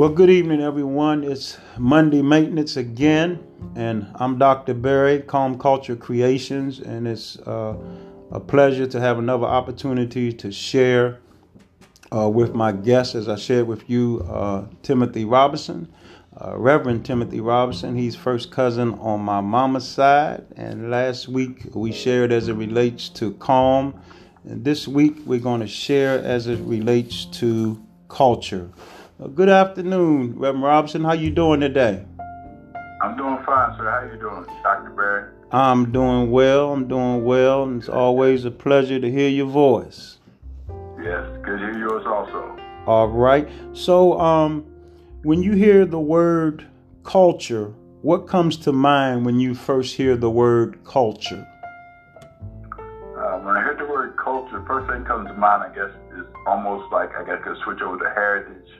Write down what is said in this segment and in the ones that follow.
Well, good evening, everyone. It's Monday Maintenance again, and I'm Dr. Berry, Calm Culture Creations, and it's uh, a pleasure to have another opportunity to share uh, with my guests, as I shared with you, uh, Timothy Robinson, uh, Reverend Timothy Robinson. He's first cousin on my mama's side, and last week we shared as it relates to calm, and this week we're going to share as it relates to culture. Uh, good afternoon, Reverend Robinson. How you doing today? I'm doing fine, sir. How you doing, Dr. Berry? I'm doing well. I'm doing well, and it's always a pleasure to hear your voice. Yes, good to hear yours also. All right. So, um, when you hear the word culture, what comes to mind when you first hear the word culture? Uh, when I hear the word culture, the first thing comes to mind, I guess, is almost like I guess to switch over to heritage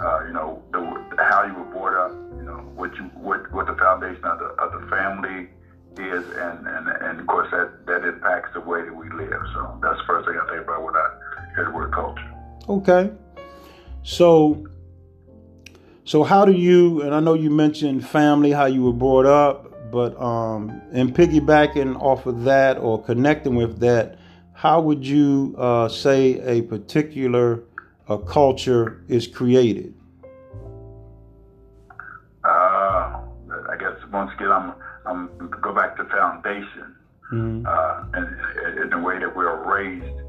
uh, you know, the, how you were brought up, you know, what you what what the foundation of the of the family is, and and, and of course that that impacts the way that we live. So that's the first thing I think about when I hear the word culture. Okay, so so how do you? And I know you mentioned family, how you were brought up, but um, and piggybacking off of that or connecting with that, how would you uh, say a particular a culture is created? Uh, I guess once again, I'm, I'm go back to foundation, mm-hmm. uh, and in the way that we are raised.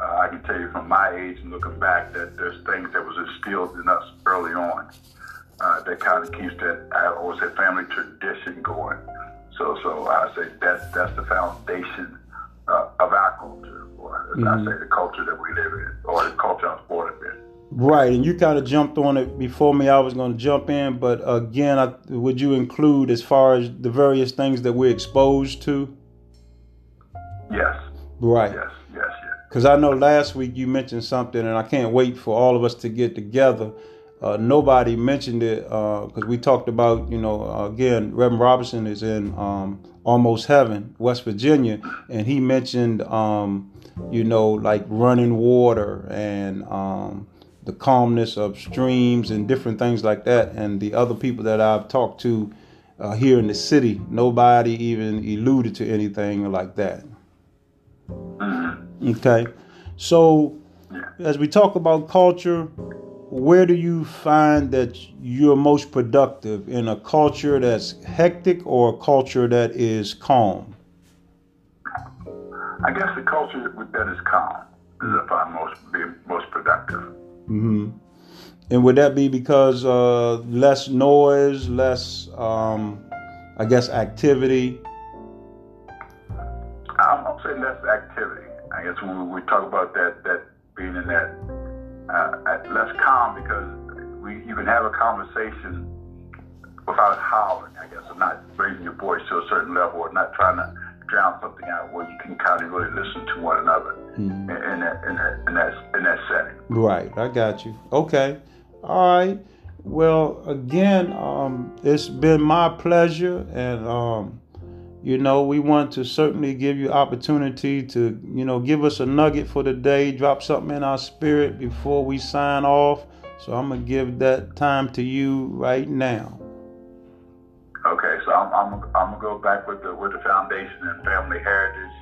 Uh, I can tell you from my age and looking back that there's things that was instilled in us early on uh, that kind of keeps that I always say family tradition going. So, so I say that's that's the foundation uh, of our culture, or as mm-hmm. I say, the culture that we live in, or the culture I was born in. Right, and you kind of jumped on it before me. I was going to jump in, but again, I, would you include as far as the various things that we're exposed to? Yes. Right. Yes. Yes. Yes. Because I know last week you mentioned something, and I can't wait for all of us to get together. Uh, nobody mentioned it because uh, we talked about, you know, uh, again, Reverend Robinson is in um, Almost Heaven, West Virginia, and he mentioned, um, you know, like running water and um, the calmness of streams and different things like that. And the other people that I've talked to uh, here in the city, nobody even alluded to anything like that. Mm-hmm. Okay. So, as we talk about culture, where do you find that you're most productive in a culture that's hectic or a culture that is calm? I guess the culture that is calm is if I'm most most productive. Mm-hmm. And would that be because uh, less noise, less, um, I guess, activity? I'm, saying less activity. I guess when we talk about that, that being in that uh, less calm because we you can have a conversation without howling. I guess, or not raising your voice to a certain level, or not trying to drown something out where you can kind of really listen to one another mm-hmm. in, in, that, in, that, in, that, in that setting. Right, I got you. Okay, all right. Well, again, um, it's been my pleasure, and um, you know, we want to certainly give you opportunity to, you know, give us a nugget for the day, drop something in our spirit before we sign off. So I'm gonna give that time to you right now. Okay, so I'm, I'm, I'm gonna go back with the with the foundation and family heritage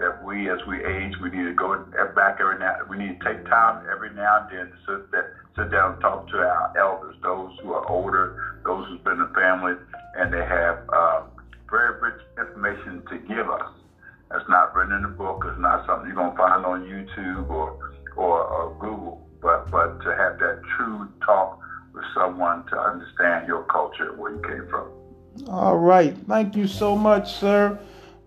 that we, as we age, we need to go back every now. We need to take time every now and then to sit, that, sit down and talk to our elders, those who are older, those who've been in the family, and they have uh, very rich information to give us. It's not written in a book. It's not something you're gonna find on YouTube or or, or Google. But but to have that true talk with someone to understand your culture, where you came from. All right. Thank you so much, sir.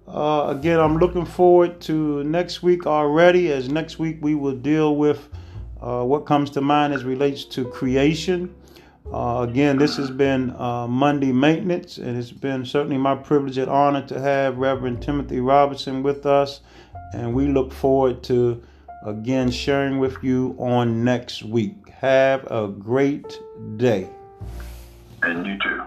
Uh, again, I'm looking forward to next week already, as next week we will deal with uh, what comes to mind as relates to creation. Uh, again, this has been uh, Monday Maintenance, and it's been certainly my privilege and honor to have Reverend Timothy Robinson with us. And we look forward to again sharing with you on next week. Have a great day. And you too.